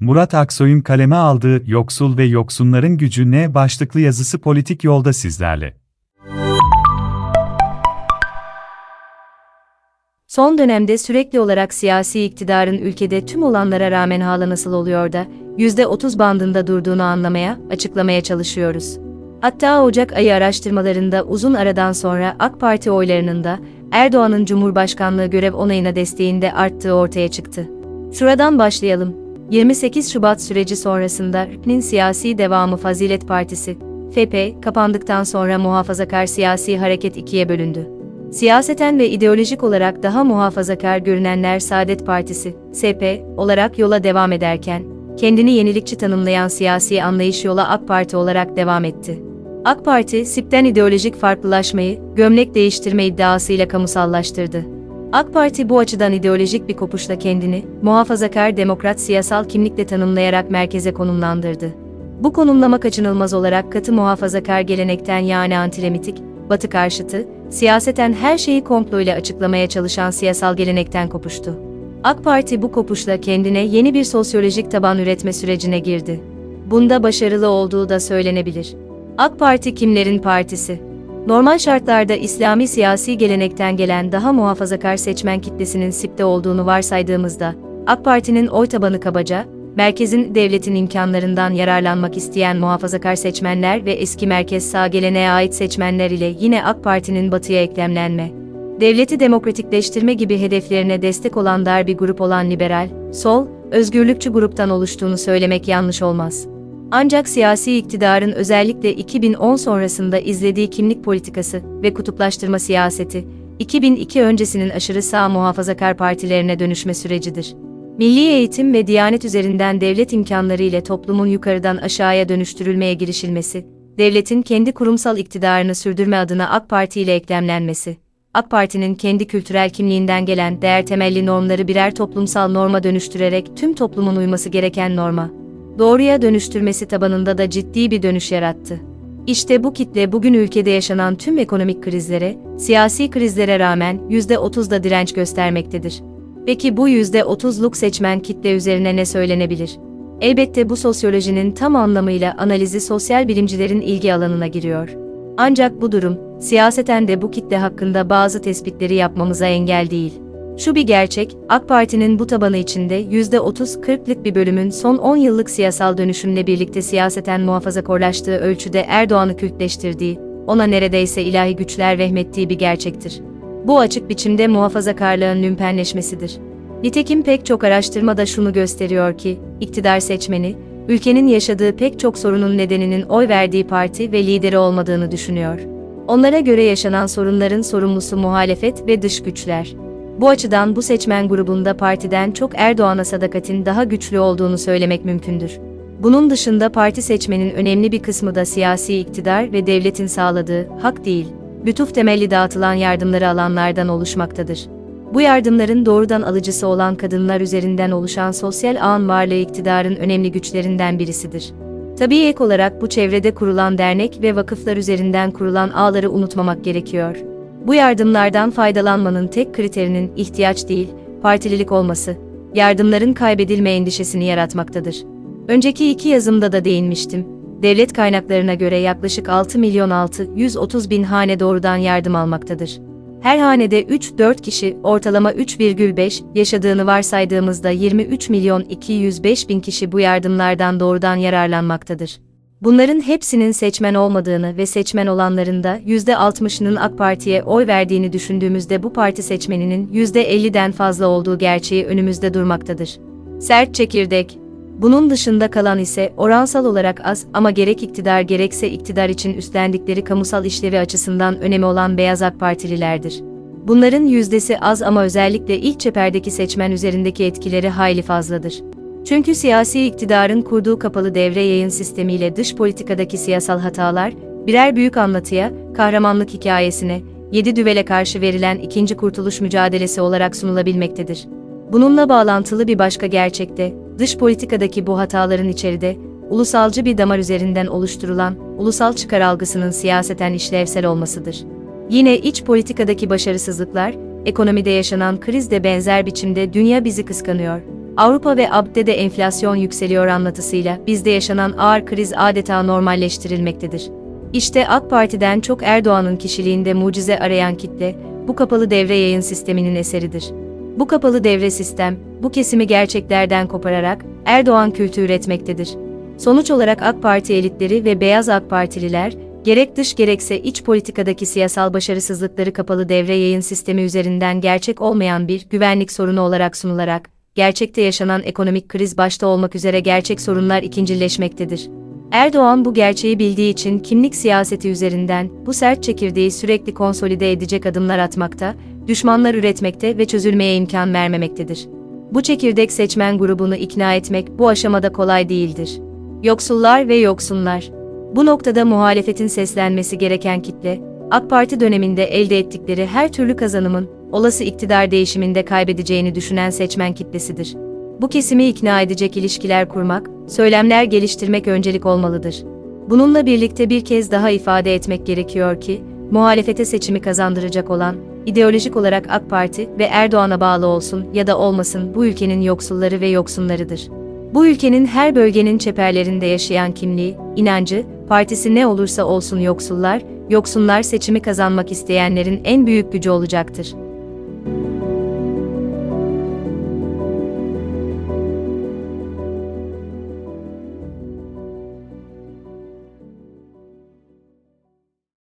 Murat Aksoy'un kaleme aldığı Yoksul ve Yoksunların Gücü Ne başlıklı yazısı politik yolda sizlerle. Son dönemde sürekli olarak siyasi iktidarın ülkede tüm olanlara rağmen hala nasıl oluyor da %30 bandında durduğunu anlamaya, açıklamaya çalışıyoruz. Hatta Ocak ayı araştırmalarında uzun aradan sonra AK Parti oylarının da Erdoğan'ın Cumhurbaşkanlığı görev onayına desteğinde arttığı ortaya çıktı. Şuradan başlayalım. 28 Şubat süreci sonrasında RK'nin siyasi devamı Fazilet Partisi, FP, kapandıktan sonra muhafazakar siyasi hareket ikiye bölündü. Siyaseten ve ideolojik olarak daha muhafazakar görünenler Saadet Partisi, SP, olarak yola devam ederken, kendini yenilikçi tanımlayan siyasi anlayış yola AK Parti olarak devam etti. AK Parti, SİP'ten ideolojik farklılaşmayı, gömlek değiştirme iddiasıyla kamusallaştırdı. AK Parti bu açıdan ideolojik bir kopuşla kendini, muhafazakar demokrat siyasal kimlikle tanımlayarak merkeze konumlandırdı. Bu konumlama kaçınılmaz olarak katı muhafazakar gelenekten yani antiremitik, batı karşıtı, siyaseten her şeyi komployla açıklamaya çalışan siyasal gelenekten kopuştu. AK Parti bu kopuşla kendine yeni bir sosyolojik taban üretme sürecine girdi. Bunda başarılı olduğu da söylenebilir. AK Parti kimlerin partisi? Normal şartlarda İslami siyasi gelenekten gelen daha muhafazakar seçmen kitlesinin SİP'te olduğunu varsaydığımızda, AK Parti'nin oy tabanı kabaca, merkezin devletin imkanlarından yararlanmak isteyen muhafazakar seçmenler ve eski merkez sağ geleneğe ait seçmenler ile yine AK Parti'nin batıya eklemlenme, devleti demokratikleştirme gibi hedeflerine destek olan dar bir grup olan liberal, sol, özgürlükçü gruptan oluştuğunu söylemek yanlış olmaz. Ancak siyasi iktidarın özellikle 2010 sonrasında izlediği kimlik politikası ve kutuplaştırma siyaseti, 2002 öncesinin aşırı sağ muhafazakar partilerine dönüşme sürecidir. Milli eğitim ve diyanet üzerinden devlet imkanları ile toplumun yukarıdan aşağıya dönüştürülmeye girişilmesi, devletin kendi kurumsal iktidarını sürdürme adına AK Parti ile eklemlenmesi, AK Parti'nin kendi kültürel kimliğinden gelen değer temelli normları birer toplumsal norma dönüştürerek tüm toplumun uyması gereken norma, doğruya dönüştürmesi tabanında da ciddi bir dönüş yarattı. İşte bu kitle bugün ülkede yaşanan tüm ekonomik krizlere, siyasi krizlere rağmen %30'da direnç göstermektedir. Peki bu %30'luk seçmen kitle üzerine ne söylenebilir? Elbette bu sosyolojinin tam anlamıyla analizi sosyal bilimcilerin ilgi alanına giriyor. Ancak bu durum, siyaseten de bu kitle hakkında bazı tespitleri yapmamıza engel değil. Şu bir gerçek, AK Parti'nin bu tabanı içinde %30-40'lık bir bölümün son 10 yıllık siyasal dönüşümle birlikte siyaseten muhafazakorlaştığı ölçüde Erdoğan'ı kültleştirdiği, ona neredeyse ilahi güçler vehmettiği bir gerçektir. Bu açık biçimde muhafazakarlığın lümpenleşmesidir. Nitekim pek çok araştırma da şunu gösteriyor ki, iktidar seçmeni, ülkenin yaşadığı pek çok sorunun nedeninin oy verdiği parti ve lideri olmadığını düşünüyor. Onlara göre yaşanan sorunların sorumlusu muhalefet ve dış güçler. Bu açıdan bu seçmen grubunda partiden çok Erdoğan'a sadakatin daha güçlü olduğunu söylemek mümkündür. Bunun dışında parti seçmenin önemli bir kısmı da siyasi iktidar ve devletin sağladığı hak değil, lütuf temelli dağıtılan yardımları alanlardan oluşmaktadır. Bu yardımların doğrudan alıcısı olan kadınlar üzerinden oluşan sosyal ağın varlığı iktidarın önemli güçlerinden birisidir. Tabii ek olarak bu çevrede kurulan dernek ve vakıflar üzerinden kurulan ağları unutmamak gerekiyor. Bu yardımlardan faydalanmanın tek kriterinin ihtiyaç değil, partililik olması, yardımların kaybedilme endişesini yaratmaktadır. Önceki iki yazımda da değinmiştim. Devlet kaynaklarına göre yaklaşık 6 milyon 630 bin hane doğrudan yardım almaktadır. Her hanede 3-4 kişi, ortalama 3,5 yaşadığını varsaydığımızda 23 milyon 205 bin kişi bu yardımlardan doğrudan yararlanmaktadır. Bunların hepsinin seçmen olmadığını ve seçmen olanların da %60'ının AK Parti'ye oy verdiğini düşündüğümüzde bu parti seçmeninin %50'den fazla olduğu gerçeği önümüzde durmaktadır. Sert çekirdek. Bunun dışında kalan ise oransal olarak az ama gerek iktidar gerekse iktidar için üstlendikleri kamusal işlevi açısından önemi olan beyaz AK Partililerdir. Bunların yüzdesi az ama özellikle ilk çeperdeki seçmen üzerindeki etkileri hayli fazladır. Çünkü siyasi iktidarın kurduğu kapalı devre yayın sistemiyle dış politikadaki siyasal hatalar, birer büyük anlatıya, kahramanlık hikayesine, yedi düvele karşı verilen ikinci kurtuluş mücadelesi olarak sunulabilmektedir. Bununla bağlantılı bir başka gerçek de, dış politikadaki bu hataların içeride, ulusalcı bir damar üzerinden oluşturulan, ulusal çıkar algısının siyaseten işlevsel olmasıdır. Yine iç politikadaki başarısızlıklar, ekonomide yaşanan kriz de benzer biçimde dünya bizi kıskanıyor, Avrupa ve ABD'de de enflasyon yükseliyor anlatısıyla bizde yaşanan ağır kriz adeta normalleştirilmektedir. İşte AK Parti'den çok Erdoğan'ın kişiliğinde mucize arayan kitle, bu kapalı devre yayın sisteminin eseridir. Bu kapalı devre sistem, bu kesimi gerçeklerden kopararak Erdoğan kültü üretmektedir. Sonuç olarak AK Parti elitleri ve beyaz AK Partililer, gerek dış gerekse iç politikadaki siyasal başarısızlıkları kapalı devre yayın sistemi üzerinden gerçek olmayan bir güvenlik sorunu olarak sunularak, gerçekte yaşanan ekonomik kriz başta olmak üzere gerçek sorunlar ikincileşmektedir. Erdoğan bu gerçeği bildiği için kimlik siyaseti üzerinden bu sert çekirdeği sürekli konsolide edecek adımlar atmakta, düşmanlar üretmekte ve çözülmeye imkan vermemektedir. Bu çekirdek seçmen grubunu ikna etmek bu aşamada kolay değildir. Yoksullar ve yoksunlar. Bu noktada muhalefetin seslenmesi gereken kitle, AK Parti döneminde elde ettikleri her türlü kazanımın, olası iktidar değişiminde kaybedeceğini düşünen seçmen kitlesidir. Bu kesimi ikna edecek ilişkiler kurmak, söylemler geliştirmek öncelik olmalıdır. Bununla birlikte bir kez daha ifade etmek gerekiyor ki, muhalefete seçimi kazandıracak olan, ideolojik olarak AK Parti ve Erdoğan'a bağlı olsun ya da olmasın bu ülkenin yoksulları ve yoksunlarıdır. Bu ülkenin her bölgenin çeperlerinde yaşayan kimliği, inancı, partisi ne olursa olsun yoksullar, yoksunlar seçimi kazanmak isteyenlerin en büyük gücü olacaktır.